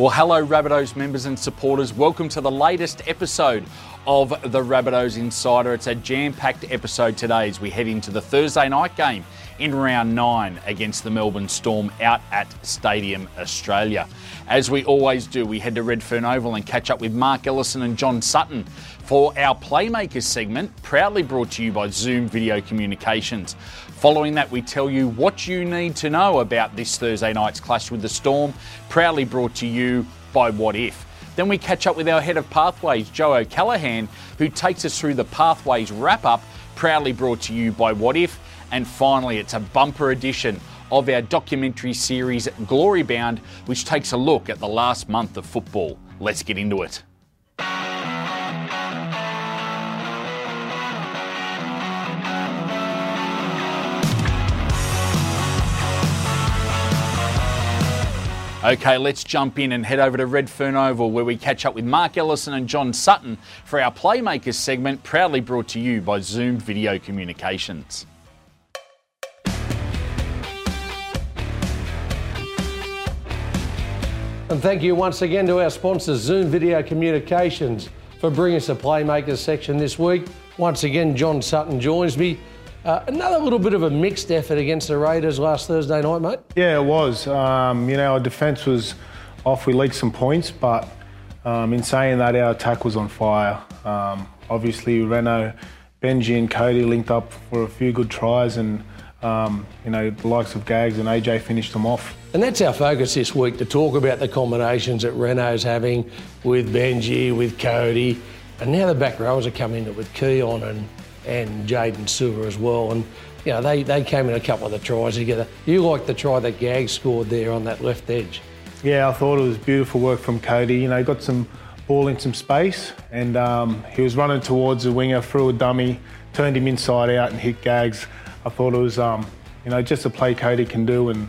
Well, hello, Rabbitohs members and supporters. Welcome to the latest episode of the Rabbitohs Insider. It's a jam packed episode today as we head into the Thursday night game in round nine against the Melbourne Storm out at Stadium Australia. As we always do, we head to Redfern Oval and catch up with Mark Ellison and John Sutton for our Playmakers segment, proudly brought to you by Zoom Video Communications. Following that, we tell you what you need to know about this Thursday night's clash with the Storm, proudly brought to you by What If. Then we catch up with our head of pathways, Joe O'Callaghan, who takes us through the pathways wrap up, proudly brought to you by What If. And finally, it's a bumper edition of our documentary series Glory Bound, which takes a look at the last month of football. Let's get into it. Okay, let's jump in and head over to Redfern Oval where we catch up with Mark Ellison and John Sutton for our Playmakers segment, proudly brought to you by Zoom Video Communications. And thank you once again to our sponsors, Zoom Video Communications, for bringing us a Playmakers section this week. Once again, John Sutton joins me. Uh, another little bit of a mixed effort against the Raiders last Thursday night, mate. Yeah, it was. Um, you know, our defence was off. We leaked some points, but um, in saying that, our attack was on fire. Um, obviously, Reno, Benji, and Cody linked up for a few good tries, and um, you know, the likes of Gags and AJ finished them off. And that's our focus this week to talk about the combinations that Reno's having with Benji, with Cody, and now the back rowers are coming in with Keon and, and Jaden Silver as well. And, you know, they, they came in a couple of the tries together. You like the try that Gag scored there on that left edge? Yeah, I thought it was beautiful work from Cody. You know, got some ball in some space, and um, he was running towards the winger, threw a dummy, turned him inside out, and hit Gags. I thought it was, um, you know, just a play Cody can do, and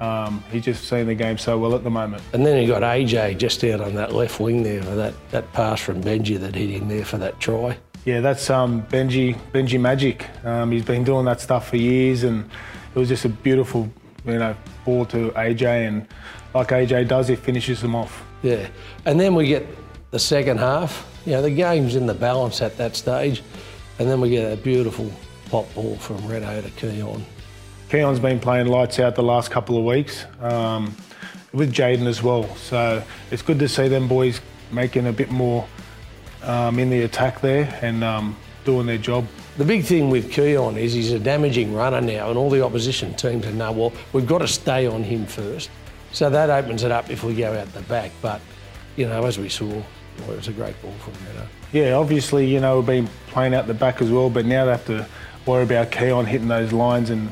um, he's just seeing the game so well at the moment. And then he got AJ just out on that left wing there, for that, that pass from Benji that hit him there for that try. Yeah, that's um, Benji Benji Magic. Um, he's been doing that stuff for years, and it was just a beautiful, you know, ball to AJ, and like AJ does, he finishes them off. Yeah, and then we get the second half. You know, the game's in the balance at that stage, and then we get a beautiful pop ball from Reno to Keon. Keon's been playing lights out the last couple of weeks um, with Jaden as well. So it's good to see them boys making a bit more um, in the attack there and um, doing their job. The big thing with Keon is he's a damaging runner now, and all the opposition teams know, well, we've got to stay on him first. So that opens it up if we go out the back. But, you know, as we saw, well, it was a great ball from Reno. Yeah, obviously, you know, we've been playing out the back as well, but now they have to worry about Keon hitting those lines and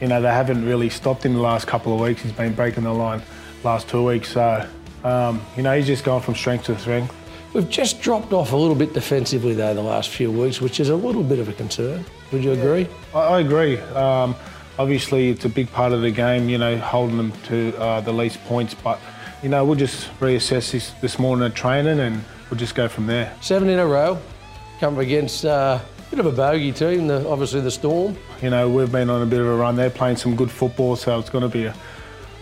you know they haven't really stopped in the last couple of weeks. He's been breaking the line last two weeks, so um, you know he's just gone from strength to strength. We've just dropped off a little bit defensively though the last few weeks, which is a little bit of a concern. Would you agree? I, I agree. Um, obviously, it's a big part of the game. You know, holding them to uh, the least points, but you know we'll just reassess this this morning at training and we'll just go from there. Seven in a row, come against. Uh, Bit of a bogey team, the, obviously the Storm. You know, we've been on a bit of a run. They're playing some good football, so it's going to be a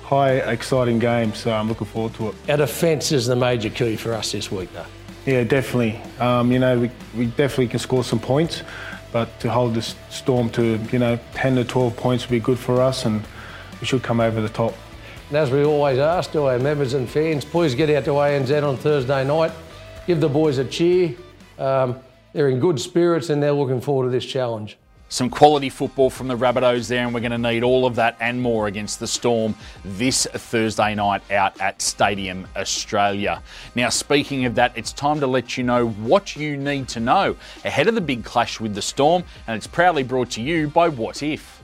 high, exciting game. So I'm looking forward to it. Our defence is the major key for us this week, though. Yeah, definitely. Um, you know, we, we definitely can score some points, but to hold the Storm to, you know, 10 to 12 points would be good for us, and we should come over the top. And as we always ask to our members and fans, please get out to ANZ on Thursday night, give the boys a cheer. Um, they're in good spirits and they're looking forward to this challenge. Some quality football from the Rabbitohs there, and we're going to need all of that and more against the Storm this Thursday night out at Stadium Australia. Now, speaking of that, it's time to let you know what you need to know ahead of the big clash with the Storm, and it's proudly brought to you by What If.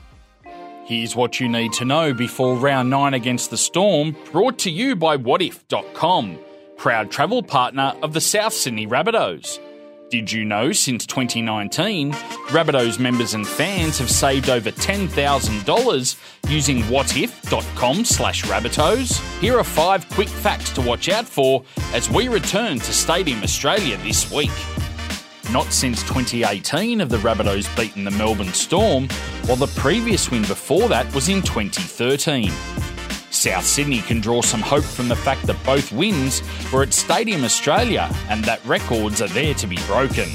Here's what you need to know before round nine against the Storm, brought to you by WhatIf.com, proud travel partner of the South Sydney Rabbitohs. Did you know since 2019, Rabbitohs members and fans have saved over $10,000 using whatif.com slash Rabbitohs? Here are five quick facts to watch out for as we return to Stadium Australia this week. Not since 2018 have the Rabbitohs beaten the Melbourne Storm, while the previous win before that was in 2013. South Sydney can draw some hope from the fact that both wins were at Stadium Australia and that records are there to be broken.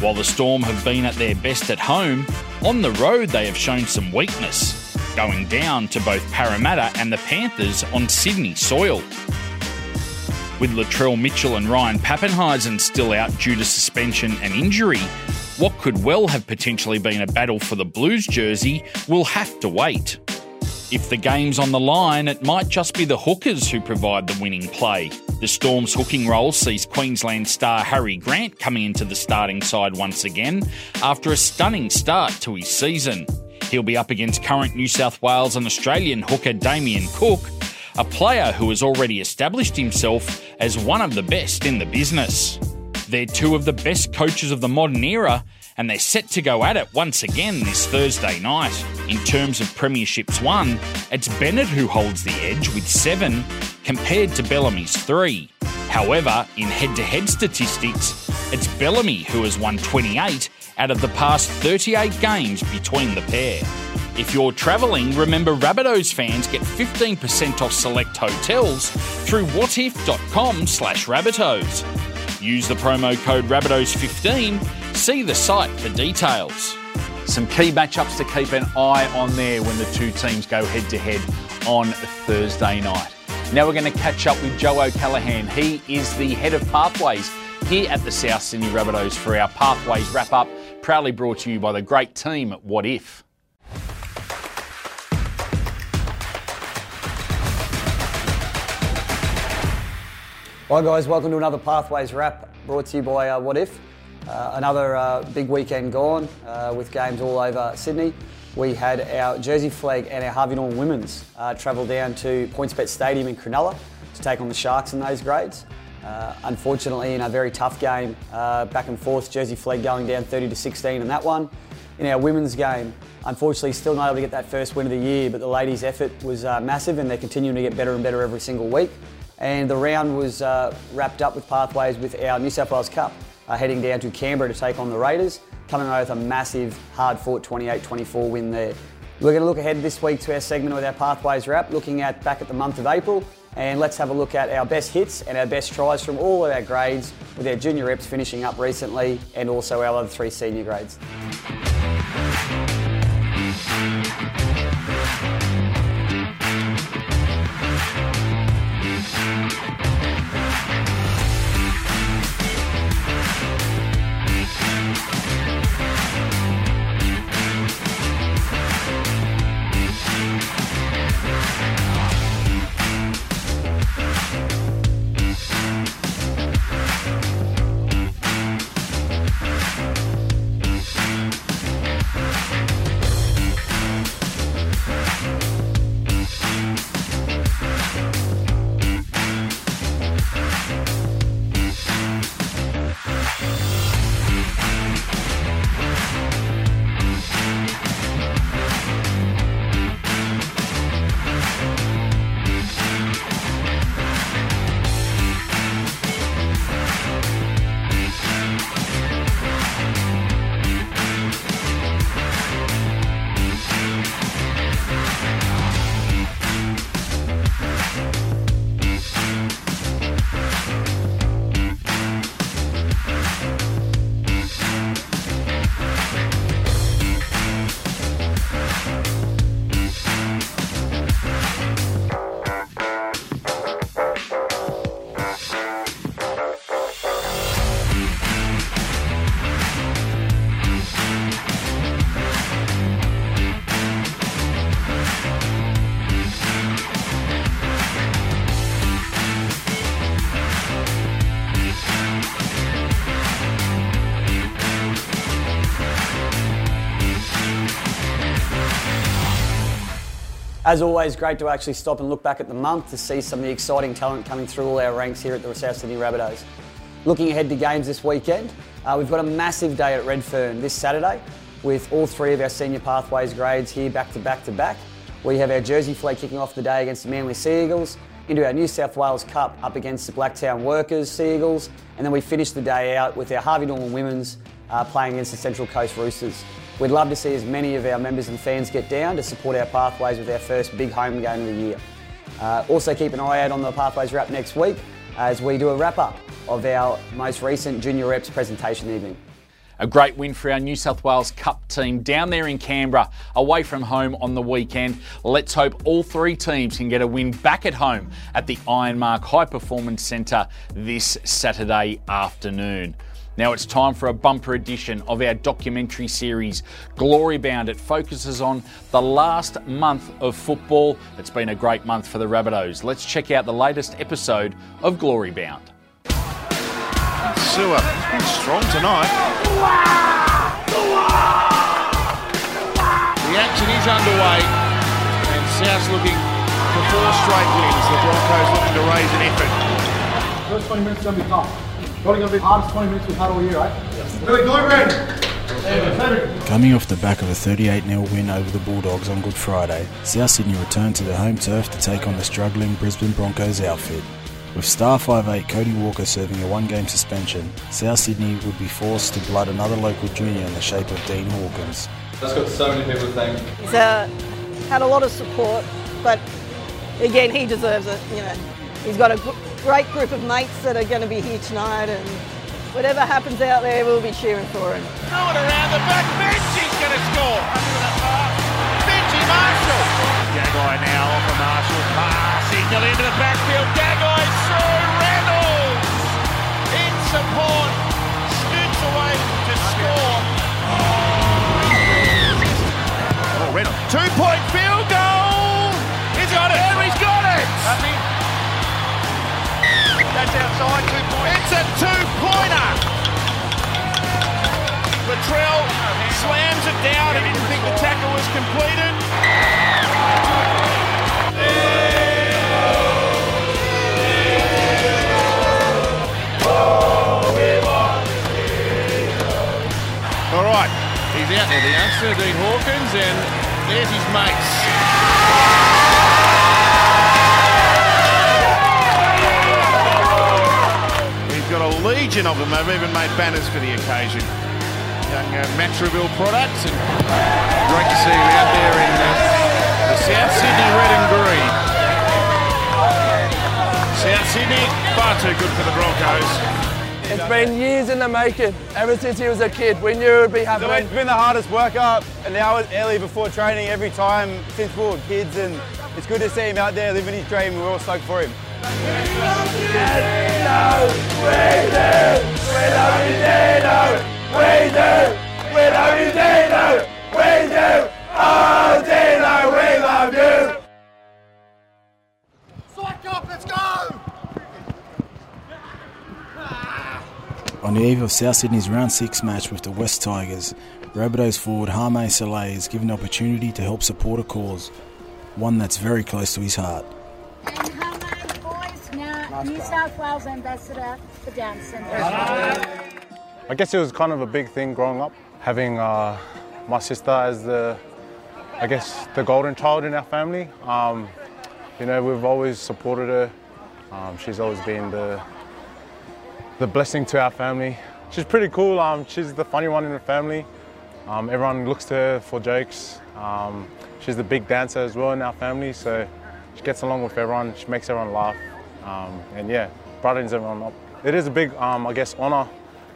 While the Storm have been at their best at home, on the road they have shown some weakness, going down to both Parramatta and the Panthers on Sydney soil. With Latrell Mitchell and Ryan Papenhuyzen still out due to suspension and injury, what could well have potentially been a battle for the Blues jersey will have to wait. If the game's on the line, it might just be the hookers who provide the winning play. The Storm's hooking role sees Queensland star Harry Grant coming into the starting side once again after a stunning start to his season. He'll be up against current New South Wales and Australian hooker Damien Cook, a player who has already established himself as one of the best in the business. They're two of the best coaches of the modern era, and they're set to go at it once again this Thursday night. In terms of premierships won, it's Bennett who holds the edge with seven, compared to Bellamy's three. However, in head to head statistics, it's Bellamy who has won 28 out of the past 38 games between the pair. If you're travelling, remember Rabbitohs fans get 15% off select hotels through whatif.com slash Rabbitohs. Use the promo code Rabbitohs15. See the site for details. Some key matchups to keep an eye on there when the two teams go head to head on Thursday night. Now we're going to catch up with Joe O'Callaghan. He is the head of pathways here at the South Sydney Rabbitohs for our Pathways wrap up, proudly brought to you by the great team at What If. Hi guys, welcome to another Pathways wrap brought to you by uh, What If. Uh, another uh, big weekend gone uh, with games all over Sydney. We had our Jersey Flegg and our Harvey Norman Women's uh, travel down to PointsBet Stadium in Cronulla to take on the Sharks in those grades. Uh, unfortunately, in a very tough game, back and forth, Jersey Flegg going down 30 to 16 in that one. In our women's game, unfortunately, still not able to get that first win of the year, but the ladies' effort was massive and they're continuing to get better and better every single week and the round was uh, wrapped up with pathways with our New South Wales Cup uh, heading down to Canberra to take on the Raiders, coming away with a massive, hard-fought 28-24 win there. We're going to look ahead this week to our segment with our pathways wrap, looking at back at the month of April, and let's have a look at our best hits and our best tries from all of our grades, with our junior reps finishing up recently, and also our other three senior grades. As always, great to actually stop and look back at the month to see some of the exciting talent coming through all our ranks here at the South Sydney Rabbitohs. Looking ahead to games this weekend, uh, we've got a massive day at Redfern this Saturday with all three of our senior pathways grades here back to back to back. We have our Jersey Flegg kicking off the day against the Manly Sea Eagles, into our New South Wales Cup up against the Blacktown Workers Sea Eagles, and then we finish the day out with our Harvey Norman Women's uh, playing against the Central Coast Roosters. We'd love to see as many of our members and fans get down to support our pathways with our first big home game of the year. Uh, also, keep an eye out on the Pathways Wrap next week as we do a wrap up of our most recent Junior Reps presentation evening. A great win for our New South Wales Cup team down there in Canberra, away from home on the weekend. Let's hope all three teams can get a win back at home at the Ironmark High Performance Centre this Saturday afternoon. Now it's time for a bumper edition of our documentary series, Glory Bound. It focuses on the last month of football. It's been a great month for the Rabbitohs. Let's check out the latest episode of Glory Bound. Sewer, he's been strong tonight. The action is underway, and South's looking for four straight wins. The Broncos looking to raise an effort. First 20 minutes going to be tough. Probably going to be the hardest 20 minutes we've had all year, right? Yes. Go, go, Red! Coming off the back of a 38 0 win over the Bulldogs on Good Friday, South Sydney returned to their home turf to take on the struggling Brisbane Broncos outfit. With star 5'8 Cody Walker serving a one game suspension, South Sydney would be forced to blood another local junior in the shape of Dean Hawkins. That's got so many people to thank. He's uh, had a lot of support, but again, he deserves it. You know, he's got a great group of mates that are going to be here tonight, and whatever happens out there, we'll be cheering for him. Throw it around the back, Benji's going to score. Benji Marshall. Gagai now off a Marshall pass, signal into the backfield. Gagai through Reynolds in support, scoots away to score. Oh, Reynolds, two-point field That's outside two points. It's a two-pointer. Latrell slams it down. He didn't think the tackle was completed. All right, he's out there, the youngster, Dean Hawkins, and there's his mates. Legion of them. They've even made banners for the occasion. Young uh, Matraville products, and great to see him out there in uh, the South Sydney red and green. South Sydney, far too good for the Broncos. It's been years in the making. Ever since he was a kid, we knew it would be happening. It's been the hardest workout, an hour early before training every time since we were kids, and it's good to see him out there living his dream. We're all stoked for him. On the eve of South Sydney's round 6 match with the West Tigers, Rabbitohs forward Hame Sele is given the opportunity to help support a cause, one that's very close to his heart. New South Wales Ambassador for Down Syndrome. I guess it was kind of a big thing growing up, having uh, my sister as the, I guess, the golden child in our family. Um, you know, we've always supported her. Um, she's always been the, the blessing to our family. She's pretty cool. Um, she's the funny one in the family. Um, everyone looks to her for jokes. Um, she's the big dancer as well in our family, so she gets along with everyone. She makes everyone laugh, um, and yeah, brightens everyone up. It is a big, um, I guess, honour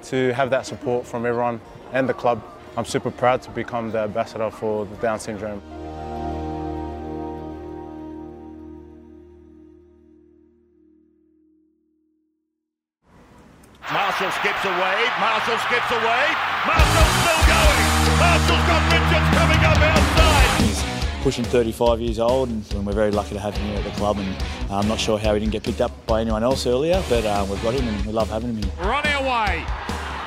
to have that support from everyone and the club. I'm super proud to become the ambassador for the Down syndrome. Marshall skips away. Marshall skips away. Marshall's still going. Marshall's got Richards coming up outside. He's pushing 35 years old, and we're very lucky to have him here at the club. And uh, I'm not sure how he didn't get picked up by anyone else earlier, but uh, we've got him, and we love having him here. We're on our way.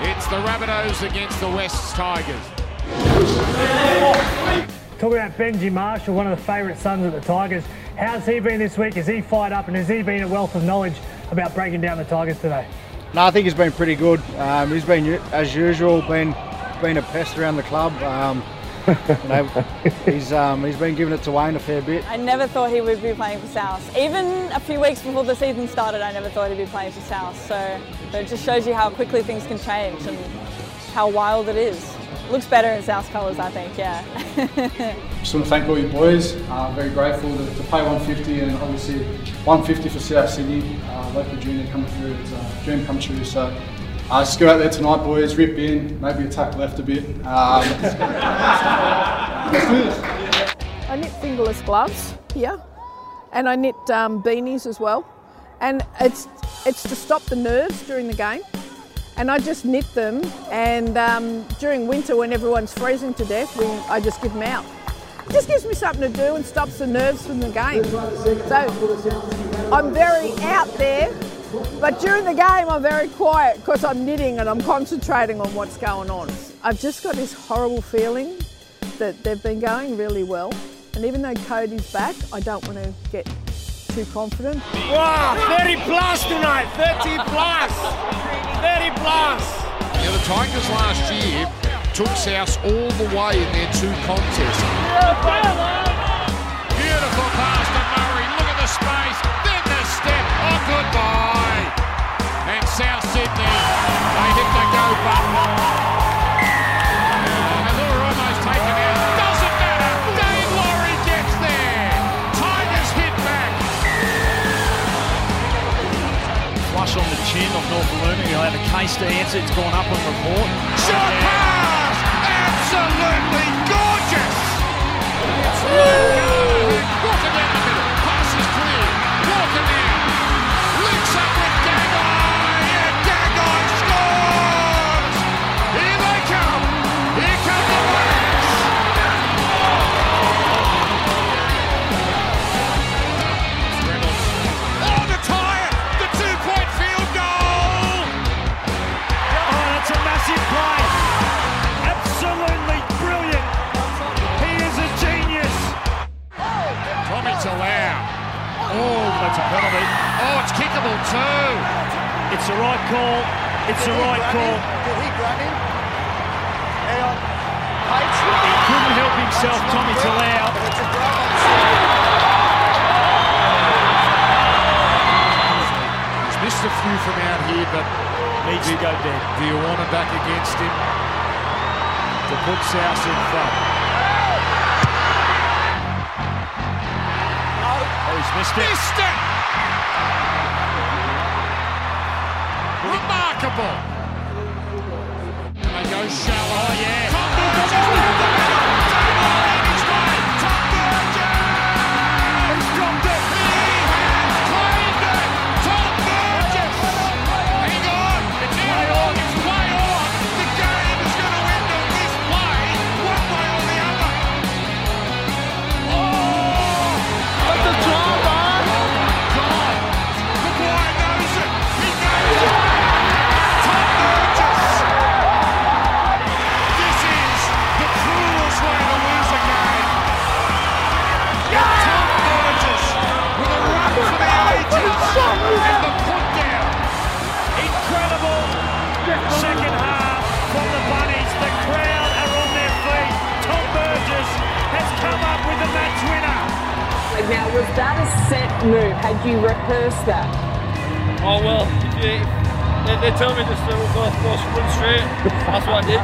It's the Rabbitohs against the West Tigers. Talk about Benji Marshall, one of the favourite sons of the Tigers. How's he been this week? Has he fired up and has he been a wealth of knowledge about breaking down the Tigers today? No, I think he's been pretty good. Um, he's been, as usual, been been a pest around the club. Um, you know, he's um, he's been giving it to Wayne a fair bit. I never thought he would be playing for South. Even a few weeks before the season started, I never thought he'd be playing for South. So, so it just shows you how quickly things can change and how wild it is. looks better in South colours, I think. Yeah. Just want to thank all you boys. Uh, very grateful to, to play 150 and obviously 150 for South Sydney, uh, local junior coming through. It's a dream come true. So uh, just go out there tonight, boys. Rip in, maybe attack left a bit. Um. I knit fingerless gloves here, and I knit um, beanies as well. And it's it's to stop the nerves during the game. And I just knit them, and um, during winter when everyone's freezing to death, we, I just give them out. It just gives me something to do and stops the nerves from the game. So I'm very out there, but during the game I'm very quiet because I'm knitting and I'm concentrating on what's going on. I've just got this horrible feeling that they've been going really well. And even though Cody's back, I don't want to get too confident. Wow, 30 plus tonight, 30 plus, 30 plus. Now the Tigers last year took South all the way in their two contests. Beautiful pass to Murray. Look at the space. Then the step. Oh, goodbye. And South Sydney, they hit the go button. And almost taken out. Doesn't matter. Daine Laurie gets there. Tigers hit back. Flush on the chin of North Looming. He'll have a case to answer. It's gone up on report. Shot pass. Absolutely gorgeous. Walker call. Did he grab him? Hang on. Couldn't help himself, Tommy Talau. He's missed a few from out here, but Needs to go dead. Viorna back against him to put South in front. Oh, oh, he's missed it. Missed it! Remarkable. Shallow. Set move? Had you rehearsed that? Oh well, they, they tell me just to go, go run straight. That's what I did.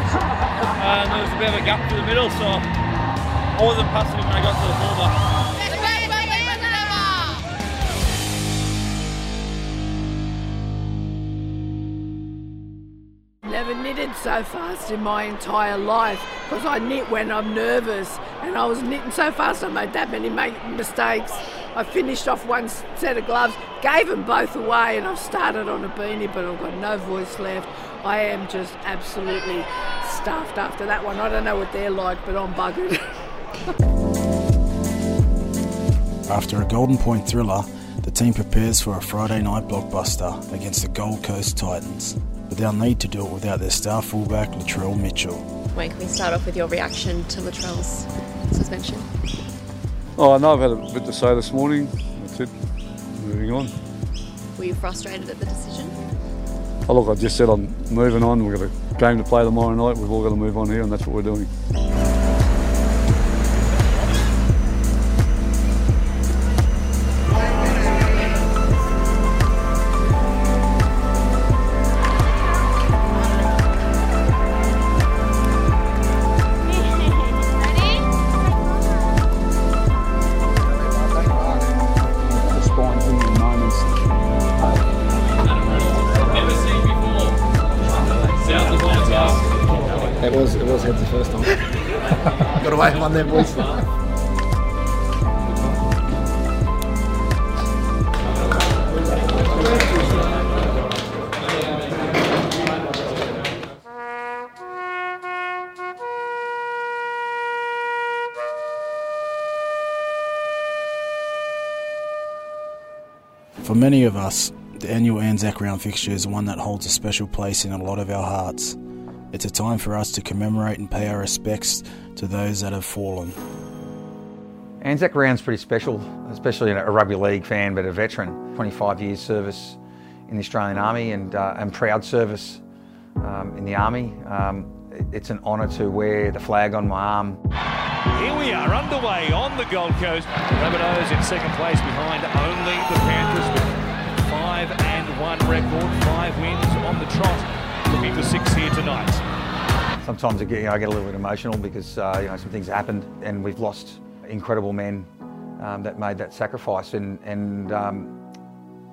And there was a bit of a gap through the middle, so I wasn't passing it when I got to the fullback. Never knitted so fast in my entire life because I knit when I'm nervous and I was knitting so fast I made that many ma- mistakes. I finished off one set of gloves, gave them both away and I've started on a beanie but I've got no voice left. I am just absolutely stuffed after that one. I don't know what they're like but I'm buggered. After a Golden Point thriller, the team prepares for a Friday night blockbuster against the Gold Coast Titans, but they'll need to do it without their star fullback Latrell Mitchell. Wayne, can we start off with your reaction to Latrell's suspension? Oh, I know I've had a bit to say this morning. That's it. Moving on. Were you frustrated at the decision? Oh, look, I just said I'm moving on. We've got a game to play tomorrow night. We've all got to move on here, and that's what we're doing. Many of us, the annual Anzac Round fixture is one that holds a special place in a lot of our hearts. It's a time for us to commemorate and pay our respects to those that have fallen. Anzac Round's pretty special, especially a rugby league fan, but a veteran. 25 years service in the Australian Army and, uh, and proud service um, in the Army. Um, it's an honour to wear the flag on my arm. Here we are underway on the Gold Coast. Rabbitohs in second place behind only the Panthers with five and one record, five wins on the trot, looking for six here tonight. Sometimes I get, you know, I get a little bit emotional because uh, you know some things happened and we've lost incredible men um, that made that sacrifice and, and um,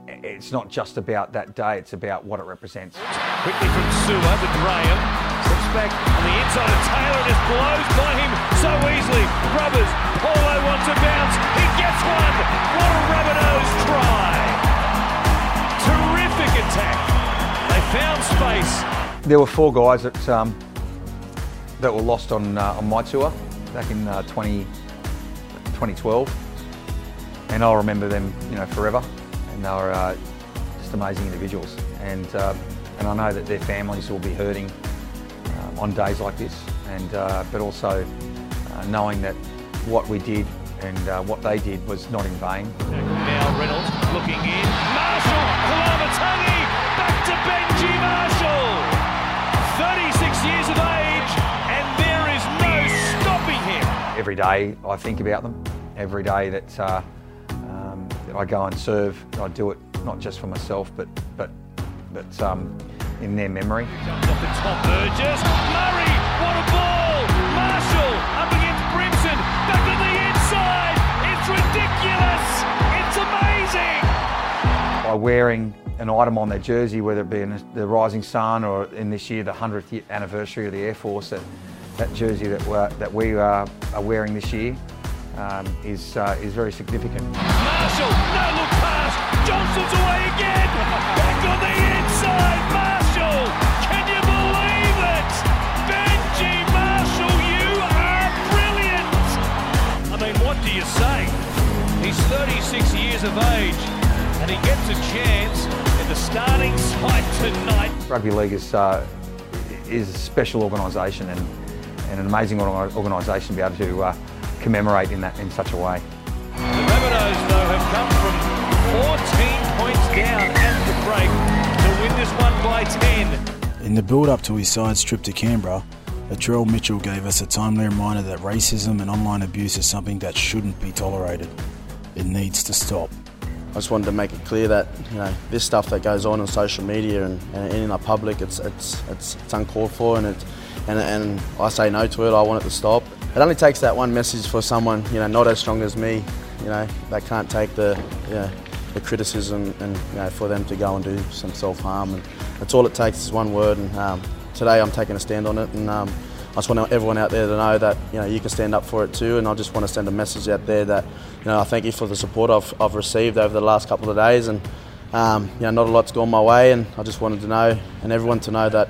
it's not just about that day, it's about what it represents. Quickly from Suwa to Graham. Steps back on the inside of Taylor and just blows by him so easily. Rubbers. Paulo wants to bounce. He gets one. What a Rabbitohs try. Found space. There were four guys that um, that were lost on uh, on my tour back in uh, 20, 2012, and I'll remember them, you know, forever. And they were uh, just amazing individuals. And uh, and I know that their families will be hurting uh, on days like this. And uh, but also uh, knowing that what we did and uh, what they did was not in vain. Now Reynolds Every day I think about them. Every day that, uh, um, that I go and serve, I do it not just for myself, but but but um, in their memory. Top, Burgess. Murray, what a ball! Marshall up against Brimson, back to the inside. It's ridiculous. It's amazing. By wearing an item on their jersey, whether it be in the Rising Sun or in this year the 100th anniversary of the Air Force, that, that jersey that, we're, that we are, are wearing this year um, is, uh, is very significant. Marshall, no look pass. Johnston's away again. Back on the inside. Marshall, can you believe it? Benji Marshall, you are brilliant. I mean, what do you say? He's 36 years of age and he gets a chance in the starting side tonight. Rugby League is, uh, is a special organisation and, and an amazing organisation to be able to uh, commemorate in, that, in such a way. The Rabbitohs, though, have come from 14 points down at the break to win this one by 10. In the build up to his side's trip to Canberra, Latrell Mitchell gave us a timely reminder that racism and online abuse is something that shouldn't be tolerated. It needs to stop. I just wanted to make it clear that you know this stuff that goes on on social media and, and in our public, it's it's it's, it's uncalled for, and it and, and I say no to it. I want it to stop. It only takes that one message for someone you know not as strong as me, you know, that can't take the you know, the criticism and you know for them to go and do some self harm, and that's all it takes is one word. And um, today I'm taking a stand on it, and um, I just want everyone out there to know that you know you can stand up for it too. And I just want to send a message out there that you know I thank you for the support I've, I've received over the last couple of days, and um, you know not a lot's gone my way, and I just wanted to know and everyone to know that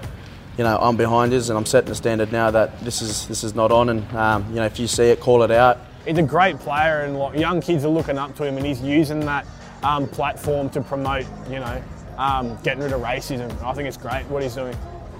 you know I'm behind us, and I'm setting the standard now that this is this is not on, and um, you know if you see it, call it out. He's a great player, and young kids are looking up to him, and he's using that um, platform to promote, you know, um, getting rid of racism. I think it's great what he's doing.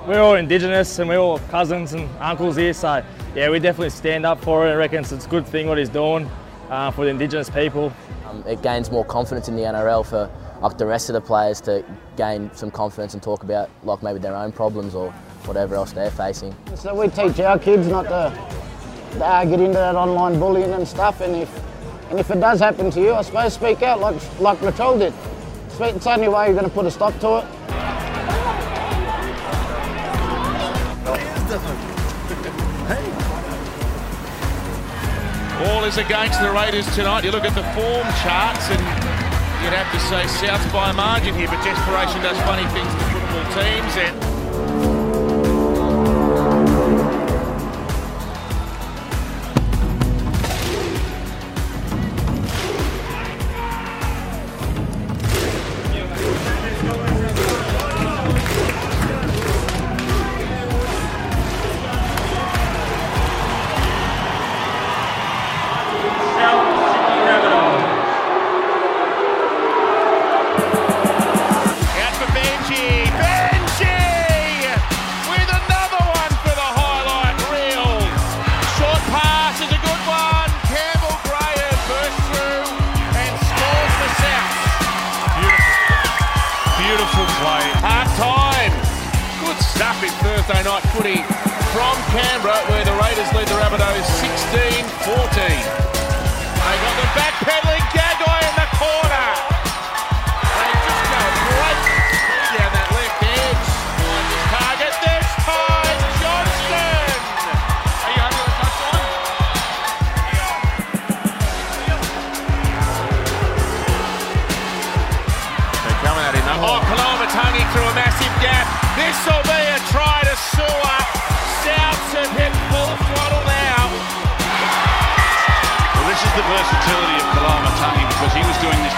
We're all Indigenous and we're all cousins and uncles here, so yeah, we definitely stand up for it. I reckon it's a good thing what he's doing uh, for the Indigenous people. Um, it gains more confidence in the NRL for like the rest of the players to gain some confidence and talk about like maybe their own problems or whatever else they're facing. So we teach our kids not to uh, get into that online bullying and stuff. And if and if it does happen to you, I suppose speak out like like Latrell did. Speak- It's the only way you're going to put a stop to it. All is against the Raiders tonight. You look at the form charts and you'd have to say South by a margin here, but desperation does funny things to football teams and Thursday night footy from Canberra, where the Raiders lead the Rabbitohs 16-14. They got the back pedaling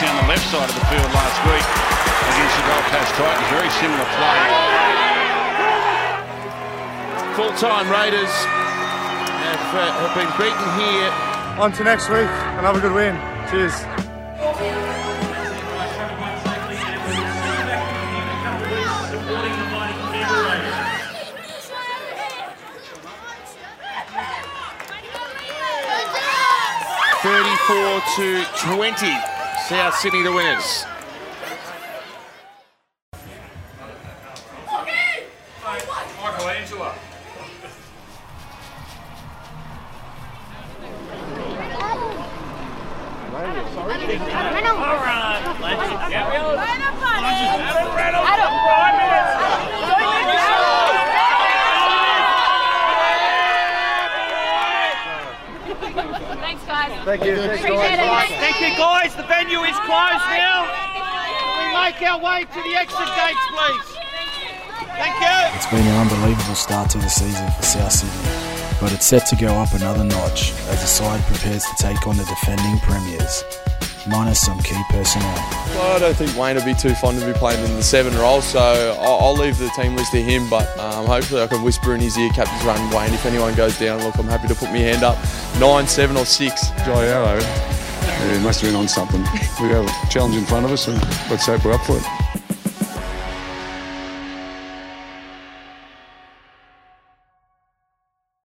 down the left side of the field last week against the Gold Coast Titans. Very similar play. Full-time Raiders have, uh, have been beaten here. On to next week. Another good win. Cheers. Thirty-four to twenty. South Sydney the winners. Michelangelo. Thanks, guys. Thank you. Thanks, Appreciate guys. it. Thank you, guys. The venue is closed now. We make our way to the exit gates, please. Thank you. It's been an unbelievable start to the season for South Sydney, but it's set to go up another notch as the side prepares to take on the defending premiers, minus some key personnel. Well, I don't think Wayne will be too fond of me playing in the seven role, so I'll, I'll leave the team list to him. But um, hopefully, I can whisper in his ear, captain's run, Wayne. If anyone goes down, look, I'm happy to put my hand up. Nine, seven, or six. Jai Arrow, he must have been on something. We have a challenge in front of us, and let's hope we're up for it.